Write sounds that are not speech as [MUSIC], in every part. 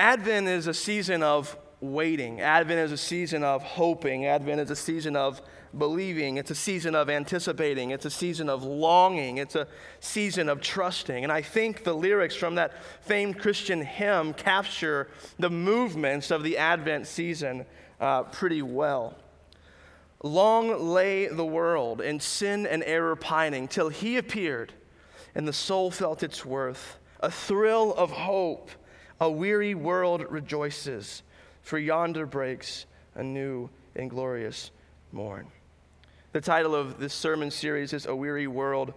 Advent is a season of waiting. Advent is a season of hoping. Advent is a season of believing. It's a season of anticipating. It's a season of longing. It's a season of trusting. And I think the lyrics from that famed Christian hymn capture the movements of the Advent season uh, pretty well. Long lay the world in sin and error pining till he appeared and the soul felt its worth. A thrill of hope, a weary world rejoices, for yonder breaks a new and glorious morn. The title of this sermon series is A Weary World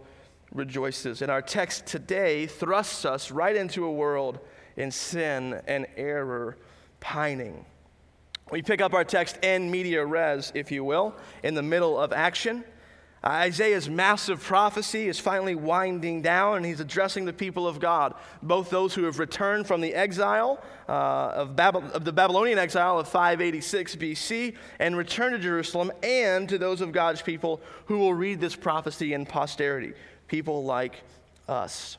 Rejoices. And our text today thrusts us right into a world in sin and error pining. We pick up our text in media res, if you will, in the middle of action. Isaiah's massive prophecy is finally winding down, and he's addressing the people of God, both those who have returned from the exile uh, of, of, the Babylonian exile of 586 BC and return to Jerusalem, and to those of God's people who will read this prophecy in posterity, people like us.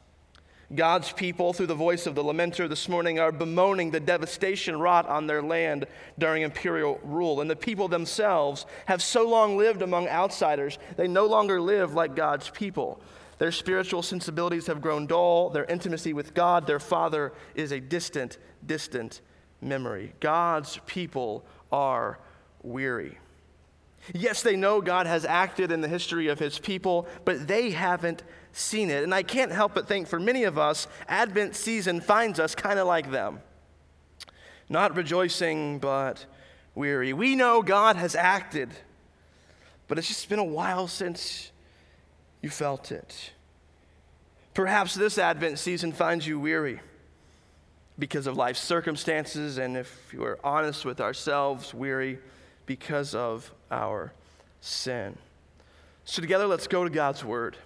God's people, through the voice of the lamenter this morning, are bemoaning the devastation wrought on their land during imperial rule. And the people themselves have so long lived among outsiders, they no longer live like God's people. Their spiritual sensibilities have grown dull. Their intimacy with God, their Father, is a distant, distant memory. God's people are weary. Yes, they know God has acted in the history of his people, but they haven't seen it. And I can't help but think for many of us, Advent season finds us kind of like them. Not rejoicing, but weary. We know God has acted, but it's just been a while since you felt it. Perhaps this Advent season finds you weary because of life's circumstances, and if we're honest with ourselves, weary because of our sin. So, together, let's go to God's Word.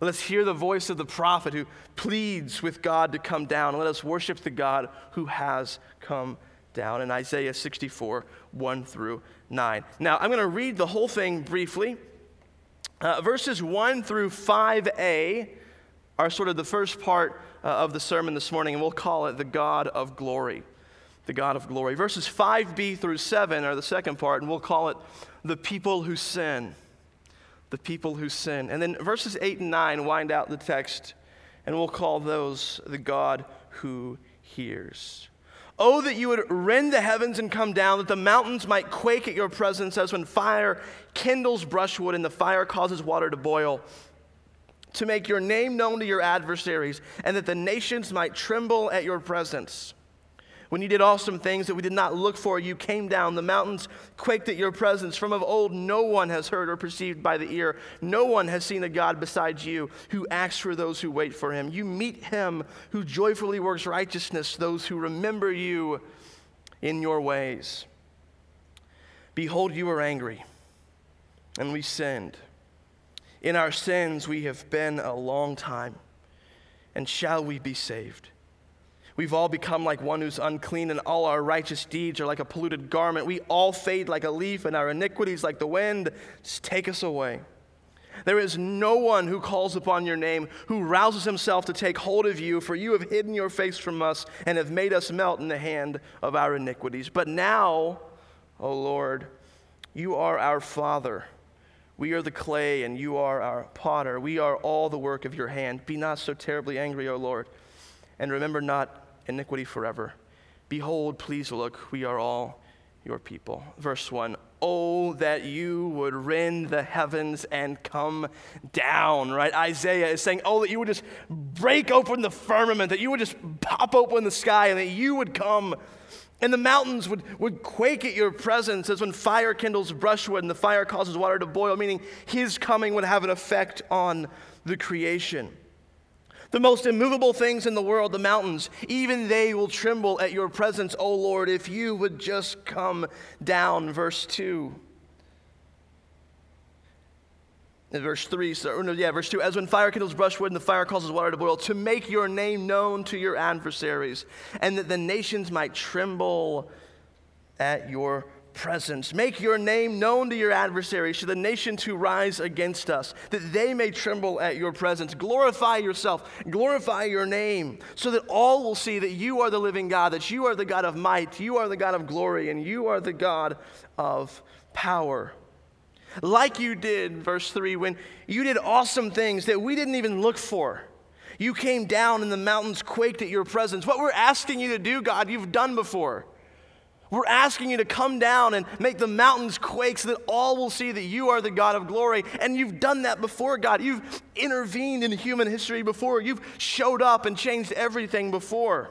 Let us hear the voice of the prophet who pleads with God to come down. Let us worship the God who has come down in Isaiah 64, 1 through 9. Now, I'm going to read the whole thing briefly. Uh, verses 1 through 5a are sort of the first part uh, of the sermon this morning, and we'll call it the God of glory. The God of glory. Verses 5b through 7 are the second part, and we'll call it the people who sin the people who sin. And then verses 8 and 9 wind out the text, and we'll call those the God who hears. Oh, that you would rend the heavens and come down, that the mountains might quake at your presence, as when fire kindles brushwood and the fire causes water to boil, to make your name known to your adversaries, and that the nations might tremble at your presence. When you did awesome things that we did not look for, you came down. The mountains quaked at your presence. From of old, no one has heard or perceived by the ear. No one has seen a God besides you who acts for those who wait for him. You meet him who joyfully works righteousness, those who remember you in your ways. Behold, you are angry, and we sinned. In our sins, we have been a long time, and shall we be saved? We've all become like one who's unclean, and all our righteous deeds are like a polluted garment. We all fade like a leaf, and our iniquities, like the wind, just take us away. There is no one who calls upon your name, who rouses himself to take hold of you, for you have hidden your face from us and have made us melt in the hand of our iniquities. But now, O Lord, you are our Father. We are the clay, and you are our potter. We are all the work of your hand. Be not so terribly angry, O Lord, and remember not iniquity forever. Behold, please look, we are all your people. Verse 1 Oh, that you would rend the heavens and come down, right? Isaiah is saying, Oh, that you would just break open the firmament, that you would just pop open the sky, and that you would come. And the mountains would, would quake at your presence as when fire kindles brushwood and the fire causes water to boil, meaning his coming would have an effect on the creation. The most immovable things in the world, the mountains, even they will tremble at your presence, O Lord, if you would just come down. Verse 2. In verse 3, so, no, yeah, verse 2, as when fire kindles brushwood and the fire causes water to boil, to make your name known to your adversaries, and that the nations might tremble at your presence. Make your name known to your adversaries, to the nations who rise against us, that they may tremble at your presence. Glorify yourself, glorify your name, so that all will see that you are the living God, that you are the God of might, you are the God of glory, and you are the God of power. Like you did, verse 3, when you did awesome things that we didn't even look for. You came down and the mountains quaked at your presence. What we're asking you to do, God, you've done before. We're asking you to come down and make the mountains quake so that all will see that you are the God of glory. And you've done that before, God. You've intervened in human history before. You've showed up and changed everything before.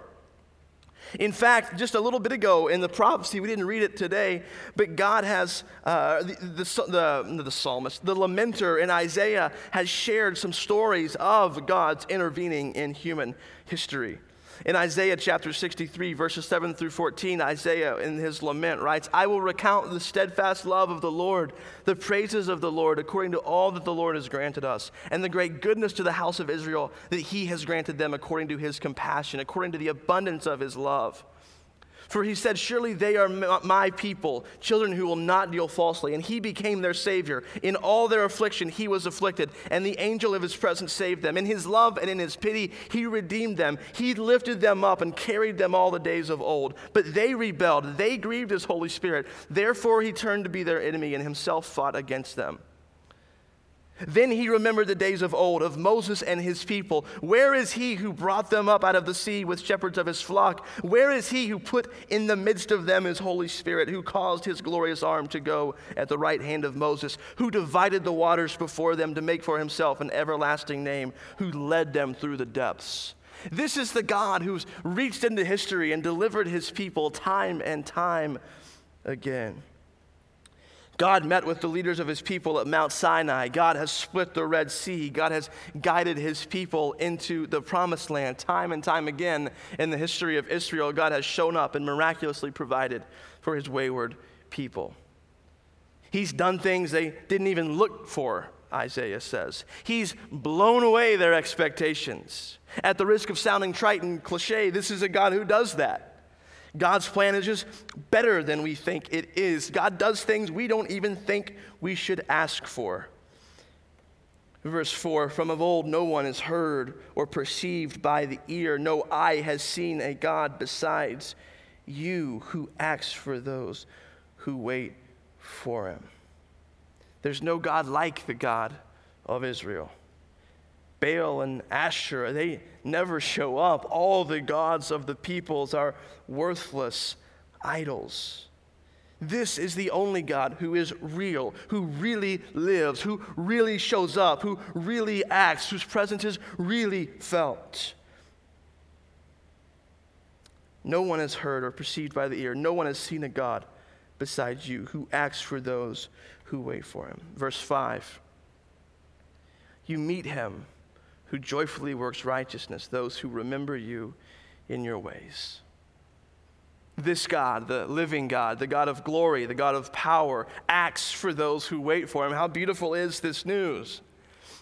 In fact, just a little bit ago in the prophecy, we didn't read it today, but God has, uh, the, the, the, the psalmist, the lamenter in Isaiah has shared some stories of God's intervening in human history. In Isaiah chapter 63, verses 7 through 14, Isaiah in his lament writes, I will recount the steadfast love of the Lord, the praises of the Lord, according to all that the Lord has granted us, and the great goodness to the house of Israel that he has granted them according to his compassion, according to the abundance of his love. For he said, Surely they are my people, children who will not deal falsely. And he became their Savior. In all their affliction, he was afflicted, and the angel of his presence saved them. In his love and in his pity, he redeemed them. He lifted them up and carried them all the days of old. But they rebelled, they grieved his Holy Spirit. Therefore, he turned to be their enemy and himself fought against them. Then he remembered the days of old, of Moses and his people. Where is he who brought them up out of the sea with shepherds of his flock? Where is he who put in the midst of them his Holy Spirit, who caused his glorious arm to go at the right hand of Moses, who divided the waters before them to make for himself an everlasting name, who led them through the depths? This is the God who's reached into history and delivered his people time and time again. God met with the leaders of his people at Mount Sinai. God has split the Red Sea. God has guided his people into the promised land. Time and time again in the history of Israel, God has shown up and miraculously provided for his wayward people. He's done things they didn't even look for, Isaiah says. He's blown away their expectations. At the risk of sounding trite and cliche, this is a God who does that. God's plan is just better than we think it is. God does things we don't even think we should ask for. Verse 4 From of old, no one has heard or perceived by the ear, no eye has seen a God besides you who acts for those who wait for him. There's no God like the God of Israel. Baal and Asherah, they never show up. All the gods of the peoples are worthless idols. This is the only God who is real, who really lives, who really shows up, who really acts, whose presence is really felt. No one has heard or perceived by the ear. No one has seen a God besides you who acts for those who wait for him. Verse 5 You meet him who joyfully works righteousness, those who remember you in your ways. This God, the living God, the God of glory, the God of power, acts for those who wait for him. How beautiful is this news?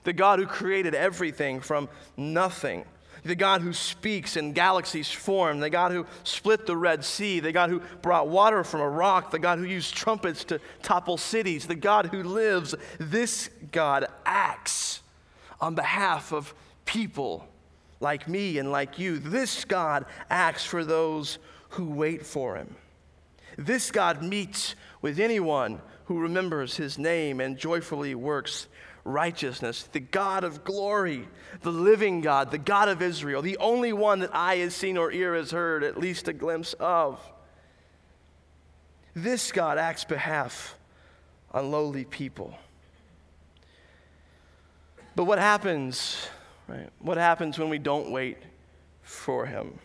The God who created everything from nothing. The God who speaks and galaxies form, the God who split the Red Sea, the God who brought water from a rock, the God who used trumpets to topple cities, the God who lives, this God acts on behalf of people like me and like you. This God acts for those who wait for him. This God meets with anyone who remembers his name and joyfully works righteousness. The God of glory, the living God, the God of Israel, the only one that eye has seen or ear has heard at least a glimpse of. This God acts behalf on lowly people. But what happens, right? What happens when we don't wait for him?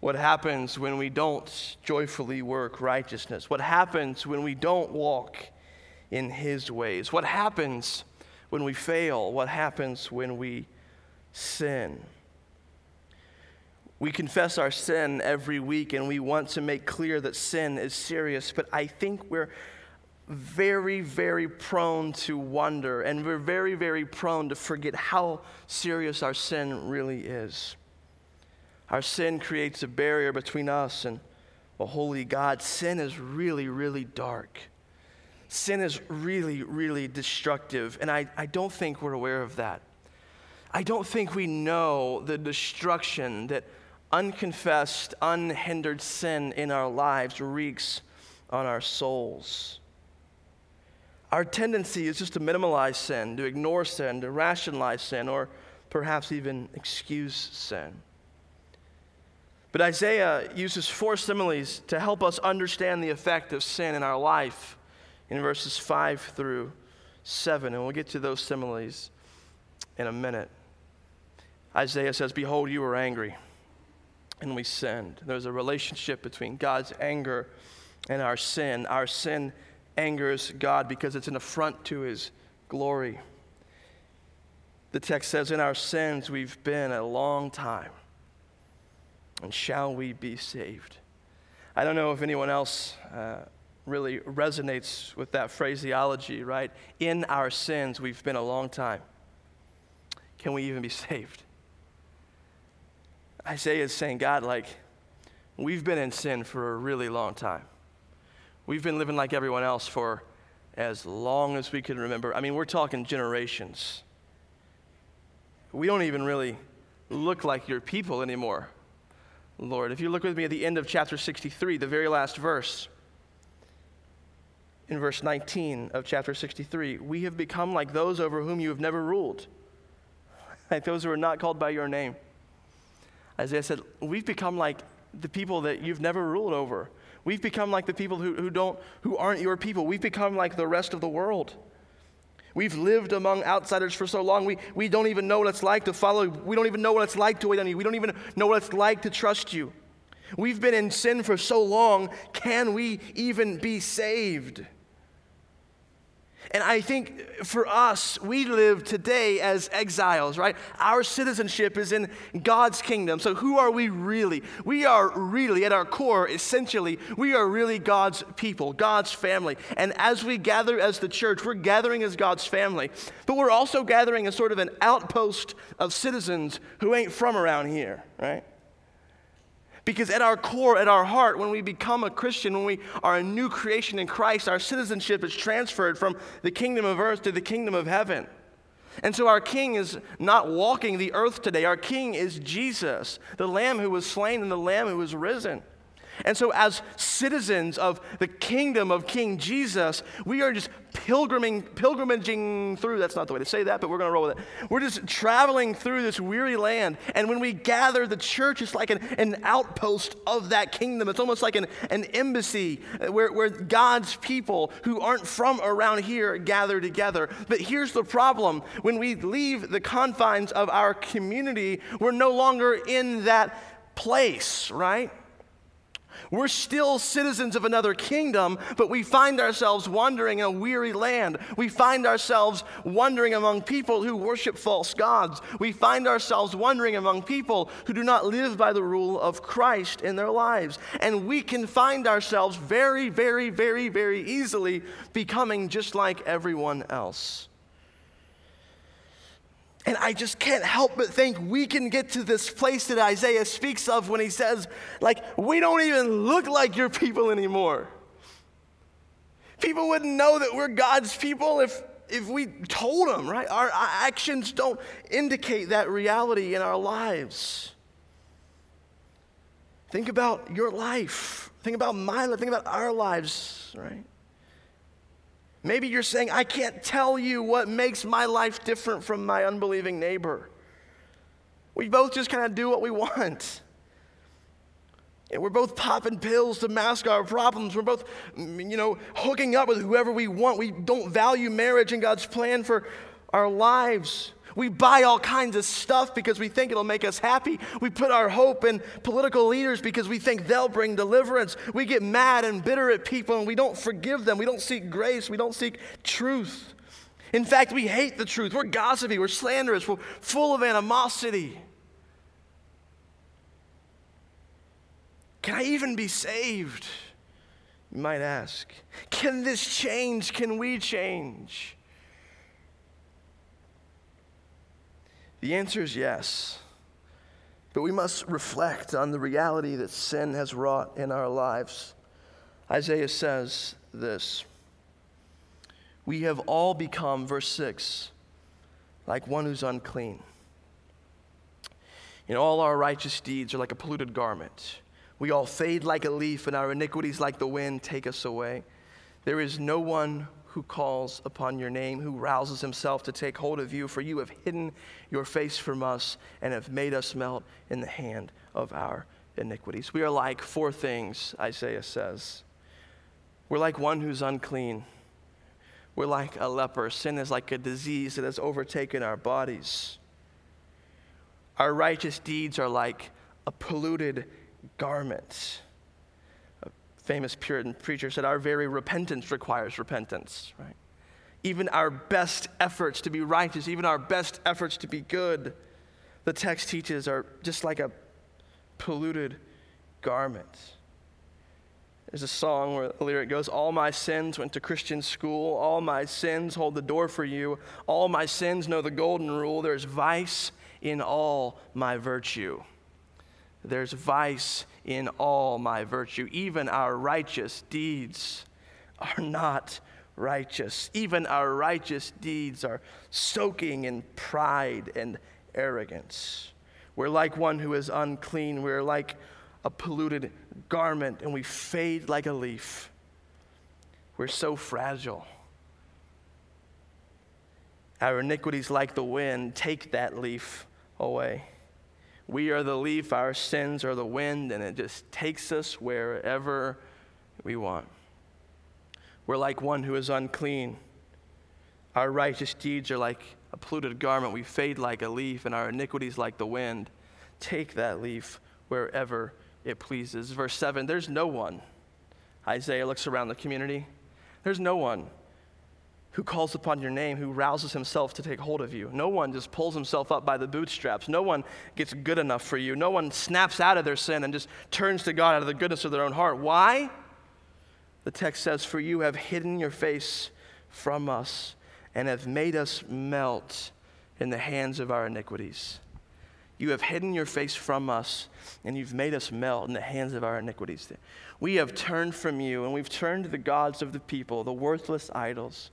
What happens when we don't joyfully work righteousness? What happens when we don't walk in his ways? What happens when we fail? What happens when we sin? We confess our sin every week and we want to make clear that sin is serious, but I think we're very, very prone to wonder, and we're very, very prone to forget how serious our sin really is. Our sin creates a barrier between us and a holy God, sin is really, really dark. Sin is really, really destructive, and I, I don't think we're aware of that. I don't think we know the destruction that unconfessed, unhindered sin in our lives wreaks on our souls. Our tendency is just to minimalize sin, to ignore sin, to rationalize sin, or perhaps even excuse sin. But Isaiah uses four similes to help us understand the effect of sin in our life in verses 5 through 7. And we'll get to those similes in a minute. Isaiah says, Behold, you were angry, and we sinned. There's a relationship between God's anger and our sin. Our sin angers God because it's an affront to his glory. The text says, In our sins we've been a long time, and shall we be saved? I don't know if anyone else uh, really resonates with that phraseology, right? In our sins we've been a long time. Can we even be saved? Isaiah is saying, God, like, we've been in sin for a really long time. We've been living like everyone else for as long as we can remember. I mean, we're talking generations. We don't even really look like your people anymore, Lord. If you look with me at the end of chapter 63, the very last verse, in verse 19 of chapter 63, we have become like those over whom you have never ruled, [LAUGHS] like those who are not called by your name. Isaiah said, We've become like the people that you've never ruled over. We've become like the people who, who, don't, who aren't your people. We've become like the rest of the world. We've lived among outsiders for so long, we, we don't even know what it's like to follow. We don't even know what it's like to wait on you. We don't even know what it's like to trust you. We've been in sin for so long, can we even be saved? And I think for us, we live today as exiles, right? Our citizenship is in God's kingdom. So who are we really? We are really, at our core, essentially, we are really God's people, God's family. And as we gather as the church, we're gathering as God's family, but we're also gathering as sort of an outpost of citizens who ain't from around here, right? Because at our core, at our heart, when we become a Christian, when we are a new creation in Christ, our citizenship is transferred from the kingdom of earth to the kingdom of heaven. And so our king is not walking the earth today. Our king is Jesus, the lamb who was slain and the lamb who was risen. And so, as citizens of the kingdom of King Jesus, we are just pilgriming, pilgrimaging through. That's not the way to say that, but we're going to roll with it. We're just traveling through this weary land. And when we gather, the church is like an, an outpost of that kingdom. It's almost like an, an embassy uh, where, where God's people who aren't from around here gather together. But here's the problem when we leave the confines of our community, we're no longer in that place, right? We're still citizens of another kingdom, but we find ourselves wandering in a weary land. We find ourselves wandering among people who worship false gods. We find ourselves wandering among people who do not live by the rule of Christ in their lives. And we can find ourselves very, very, very, very easily becoming just like everyone else. And I just can't help but think we can get to this place that Isaiah speaks of when he says, like, we don't even look like your people anymore. People wouldn't know that we're God's people if, if we told them, right? Our, our actions don't indicate that reality in our lives. Think about your life. Think about my life. Think about our lives, right? Maybe you're saying, I can't tell you what makes my life different from my unbelieving neighbor. We both just kind of do what we [LAUGHS] want. And we're both popping pills to mask our problems. We're both, you know, hooking up with whoever we want. We don't value marriage and God's plan for our lives. We buy all kinds of stuff because we think it'll make us happy. We put our hope in political leaders because we think they'll bring deliverance. We get mad and bitter at people and we don't forgive them. We don't seek grace. We don't seek truth. In fact, we hate the truth. We're gossipy. We're slanderous. We're full of animosity. Can I even be saved? You might ask. Can this change? Can we change? The answer is yes. But we must reflect on the reality that sin has wrought in our lives. Isaiah says this We have all become, verse 6, like one who's unclean. Know, all our righteous deeds are like a polluted garment. We all fade like a leaf, and our iniquities, like the wind, take us away. There is no one who calls upon your name, who rouses himself to take hold of you, for you have hidden your face from us and have made us melt in the hand of our iniquities. We are like four things, Isaiah says. We're like one who's unclean. We're like a leper. Sin is like a disease that has overtaken our bodies. Our righteous deeds are like a polluted garment famous Puritan preacher said, Our very repentance requires repentance, right? Even our best efforts to be righteous, even our best efforts to be good, the text teaches are just like a polluted garment. There's a song where the lyric goes, All my sins went to Christian school. All my sins hold the door for you. All my sins know the golden rule. There's vice in all my virtue. There's vice in all my virtue. Even our righteous deeds are not righteous. Even our righteous deeds are soaking in pride and arrogance. We're like one who is unclean. We're like a polluted garment, and we fade like a leaf. We're so fragile. Our iniquities, like the wind, take that leaf away. We are the leaf, our sins are the wind, and it just takes us wherever we want. We're like one who is unclean. Our righteous deeds are like a polluted garment. We fade like a leaf, and our iniquities like the wind. Take that leaf wherever it pleases. Verse 7 There's no one. Isaiah looks around the community. There's no one who calls upon your name, who rouses himself to take hold of you. No one just pulls himself up by the bootstraps. No one gets good enough for you. No one snaps out of their sin and just turns to God out of the goodness of their own heart. Why? The text says, For you have hidden your face from us and have made us melt in the hands of our iniquities. You have hidden your face from us, and you've made us melt in the hands of our iniquities. We have turned from you, and we've turned to the gods of the people, the worthless idols.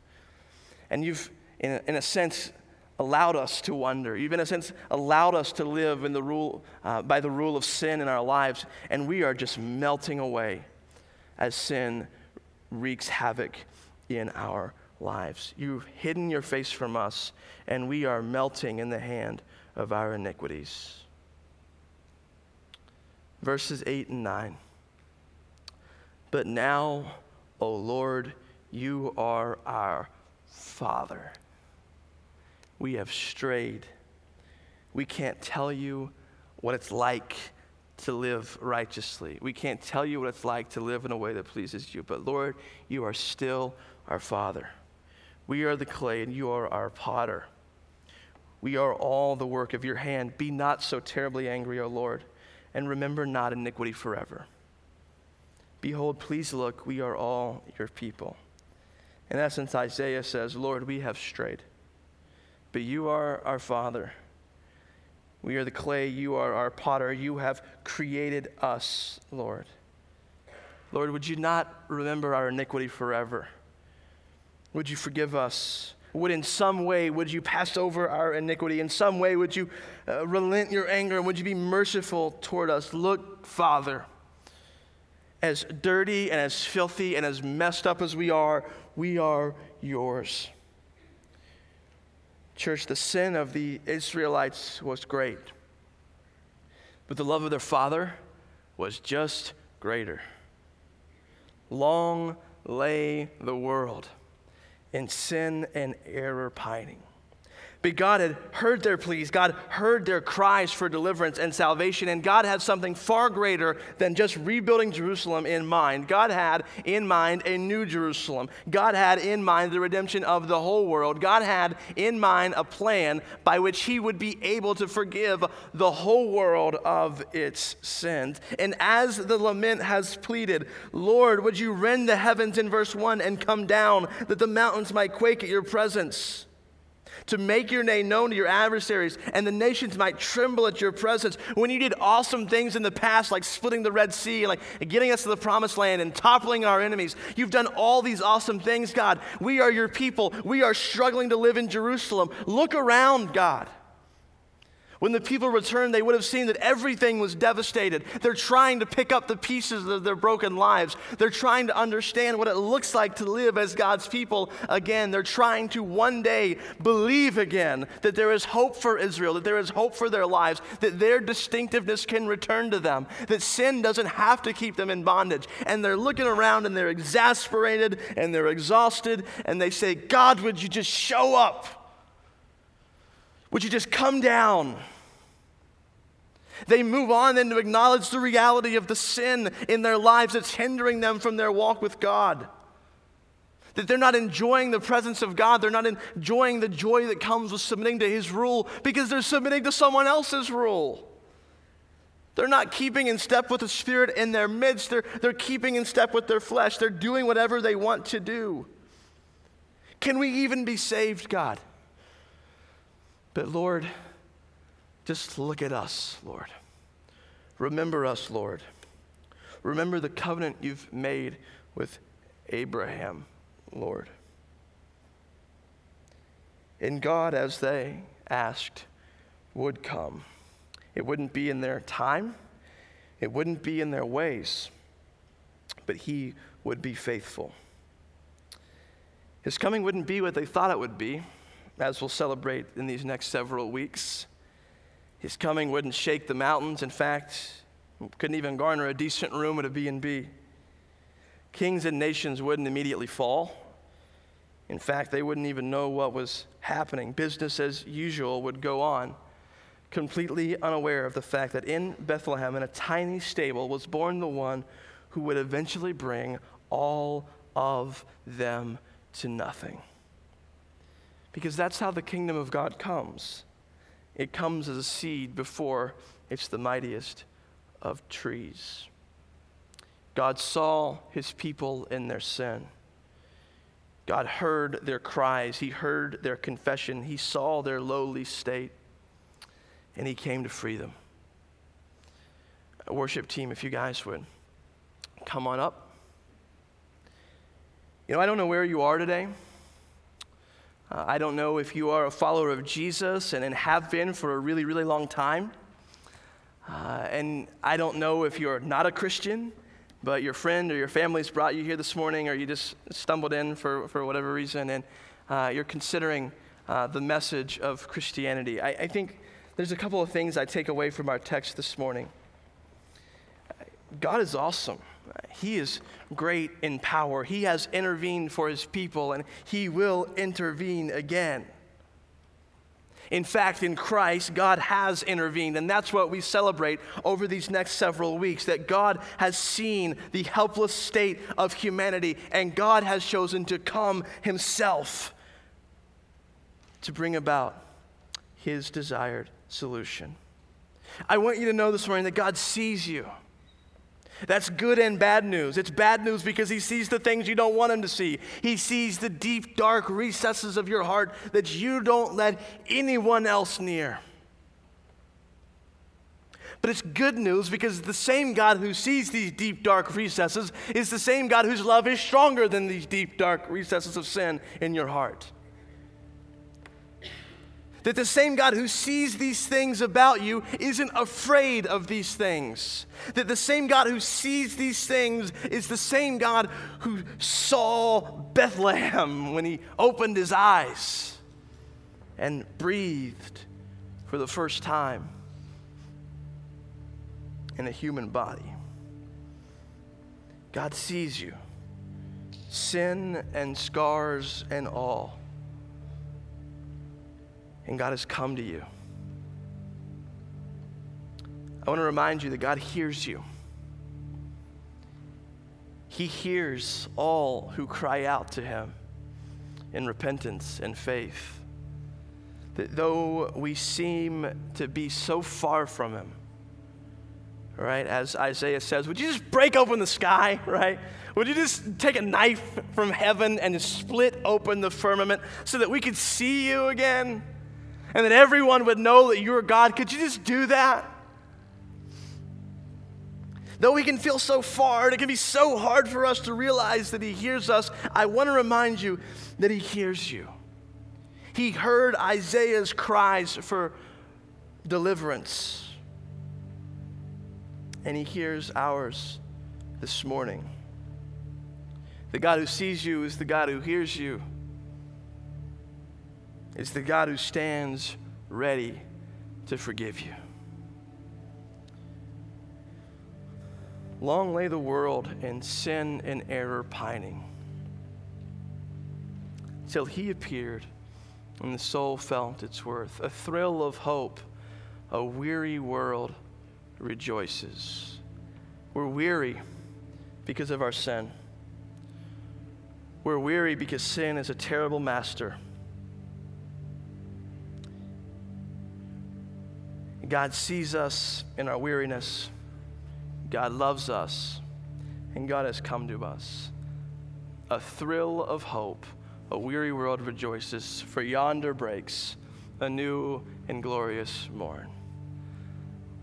And you've, in a, in a sense, allowed us to wonder. You've, in a sense, allowed us to live in the rule, uh, by the rule of sin in our lives. And we are just melting away as sin wreaks havoc in our lives. You've hidden your face from us, and we are melting in the hand of our iniquities. Verses 8 and 9. But now, O Lord, you are our Father. We have strayed. We can't tell you what it's like to live righteously. We can't tell you what it's like to live in a way that pleases you. But Lord, you are still our Father. We are the clay and you are our potter. We are all the work of your hand. Be not so terribly angry, O Lord, and remember not iniquity forever. Behold, please look, we are all your people. In essence, Isaiah says, Lord, we have strayed, but you are our Father. We are the clay, you are our potter. You have created us, Lord. Lord, would you not remember our iniquity forever? Would you forgive us? Would in some way, would you pass over our iniquity? In some way, would you uh, relent your anger? And would you be merciful toward us? Look, Father, as dirty and as filthy and as messed up as we are, we are yours. Church, the sin of the Israelites was great, but the love of their father was just greater. Long lay the world in sin and error pining. But God had heard their pleas. God heard their cries for deliverance and salvation. And God had something far greater than just rebuilding Jerusalem in mind. God had in mind a new Jerusalem. God had in mind the redemption of the whole world. God had in mind a plan by which He would be able to forgive the whole world of its sins. And as the lament has pleaded, Lord, would you rend the heavens in verse 1 and come down that the mountains might quake at your presence? To make your name known to your adversaries, and the nations might tremble at your presence. When you did awesome things in the past, like splitting the Red Sea, like getting us to the promised land and toppling our enemies, you've done all these awesome things, God. We are your people. We are struggling to live in Jerusalem. Look around, God. When the people returned, they would have seen that everything was devastated. They're trying to pick up the pieces of their broken lives. They're trying to understand what it looks like to live as God's people again. They're trying to one day believe again that there is hope for Israel, that there is hope for their lives, that their distinctiveness can return to them, that sin doesn't have to keep them in bondage. And they're looking around and they're exasperated and they're exhausted and they say, God, would you just show up? Would you just come down? They move on then to acknowledge the reality of the sin in their lives that's hindering them from their walk with God. That they're not enjoying the presence of God. They're not enjoying the joy that comes with submitting to His rule because they're submitting to someone else's rule. They're not keeping in step with the Spirit in their midst. They're, they're keeping in step with their flesh. They're doing whatever they want to do. Can we even be saved, God? But Lord, just look at us, Lord. Remember us, Lord. Remember the covenant you've made with Abraham, Lord. And God, as they asked, would come. It wouldn't be in their time, it wouldn't be in their ways, but He would be faithful. His coming wouldn't be what they thought it would be as we'll celebrate in these next several weeks. His coming wouldn't shake the mountains. In fact, couldn't even garner a decent room at a B&B. Kings and nations wouldn't immediately fall. In fact, they wouldn't even know what was happening. Business as usual would go on, completely unaware of the fact that in Bethlehem, in a tiny stable, was born the one who would eventually bring all of them to nothing. Because that's how the kingdom of God comes. It comes as a seed before it's the mightiest of trees. God saw his people in their sin. God heard their cries. He heard their confession. He saw their lowly state. And he came to free them. Worship team, if you guys would come on up. You know, I don't know where you are today. Uh, I don't know if you are a follower of Jesus and, and have been for a really, really long time. Uh, and I don't know if you're not a Christian, but your friend or your family's brought you here this morning, or you just stumbled in for, for whatever reason, and uh, you're considering uh, the message of Christianity. I, I think there's a couple of things I take away from our text this morning. God is awesome. He is great in power. He has intervened for his people, and he will intervene again. In fact, in Christ, God has intervened, and that's what we celebrate over these next several weeks that God has seen the helpless state of humanity, and God has chosen to come Himself to bring about His desired solution. I want you to know this morning that God sees you. That's good and bad news. It's bad news because he sees the things you don't want him to see. He sees the deep, dark recesses of your heart that you don't let anyone else near. But it's good news because the same God who sees these deep, dark recesses is the same God whose love is stronger than these deep, dark recesses of sin in your heart. That the same God who sees these things about you isn't afraid of these things. That the same God who sees these things is the same God who saw Bethlehem when he opened his eyes and breathed for the first time in a human body. God sees you, sin and scars and all and God has come to you. I want to remind you that God hears you. He hears all who cry out to Him in repentance and faith. That though we seem to be so far from Him, right? As Isaiah says, would you just break open the sky, [LAUGHS] right? Would you just take a knife from heaven and split open the firmament so that we could see you again? And that everyone would know that you're God. Could you just do that? Though we can feel so far, and it can be so hard for us to realize that He hears us, I want to remind you that He hears you. He heard Isaiah's cries for deliverance, and He hears ours this morning. The God who sees you is the God who hears you. It's the God who stands ready to forgive you. Long lay the world in sin and error pining, till he appeared and the soul felt its worth. A thrill of hope, a weary world rejoices. We're weary because of our sin. We're weary because sin is a terrible master. God sees us in our weariness. God loves us, and God has come to us. A thrill of hope, a weary world rejoices, for yonder breaks a new and glorious morn.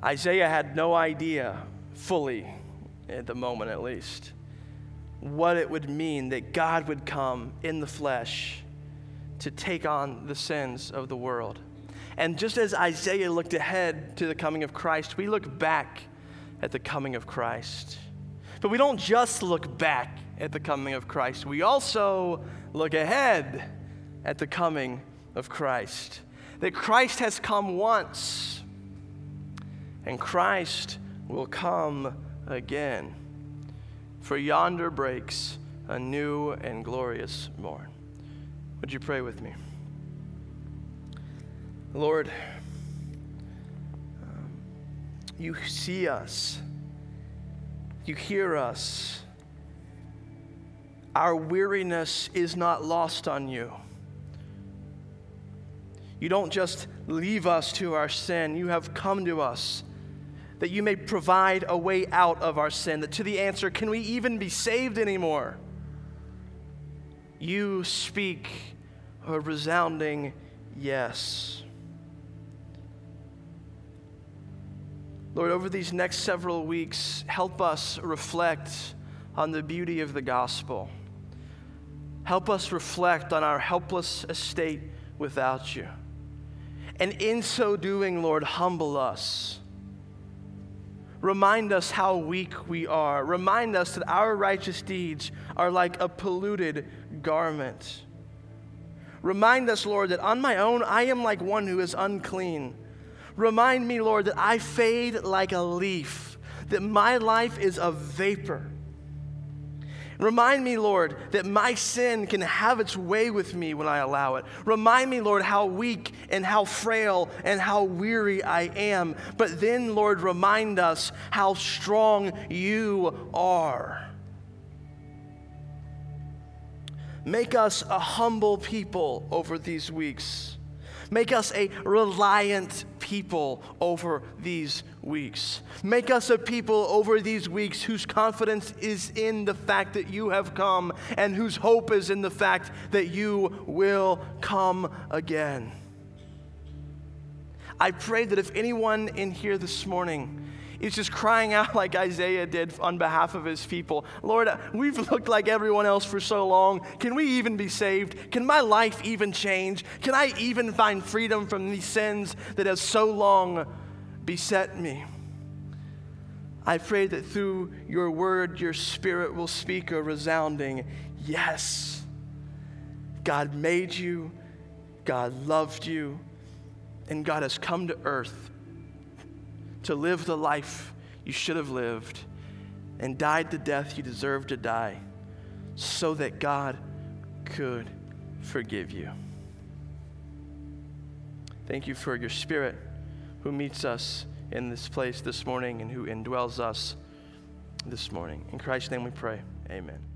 Isaiah had no idea fully, at the moment at least, what it would mean that God would come in the flesh to take on the sins of the world. And just as Isaiah looked ahead to the coming of Christ, we look back at the coming of Christ. But we don't just look back at the coming of Christ, we also look ahead at the coming of Christ. That Christ has come once, and Christ will come again. For yonder breaks a new and glorious morn. Would you pray with me? Lord, um, you see us, you hear us. Our weariness is not lost on you. You don't just leave us to our sin, you have come to us that you may provide a way out of our sin. That to the answer, can we even be saved anymore? You speak a resounding yes. Lord, over these next several weeks, help us reflect on the beauty of the gospel. Help us reflect on our helpless estate without you. And in so doing, Lord, humble us. Remind us how weak we are. Remind us that our righteous deeds are like a polluted garment. Remind us, Lord, that on my own I am like one who is unclean. Remind me, Lord, that I fade like a leaf, that my life is a vapor. Remind me, Lord, that my sin can have its way with me when I allow it. Remind me, Lord, how weak and how frail and how weary I am. But then, Lord, remind us how strong you are. Make us a humble people over these weeks. Make us a reliant people over these weeks. Make us a people over these weeks whose confidence is in the fact that you have come and whose hope is in the fact that you will come again. I pray that if anyone in here this morning He's just crying out [LAUGHS] like Isaiah did on behalf of his people Lord, we've looked like everyone else for so long. Can we even be saved? Can my life even change? Can I even find freedom from these sins that have so long beset me? I pray that through your word, your spirit will speak a resounding yes. God made you, God loved you, and God has come to earth to live the life you should have lived and died the death you deserved to die so that God could forgive you. Thank you for your spirit who meets us in this place this morning and who indwells us this morning. In Christ's name we pray. Amen.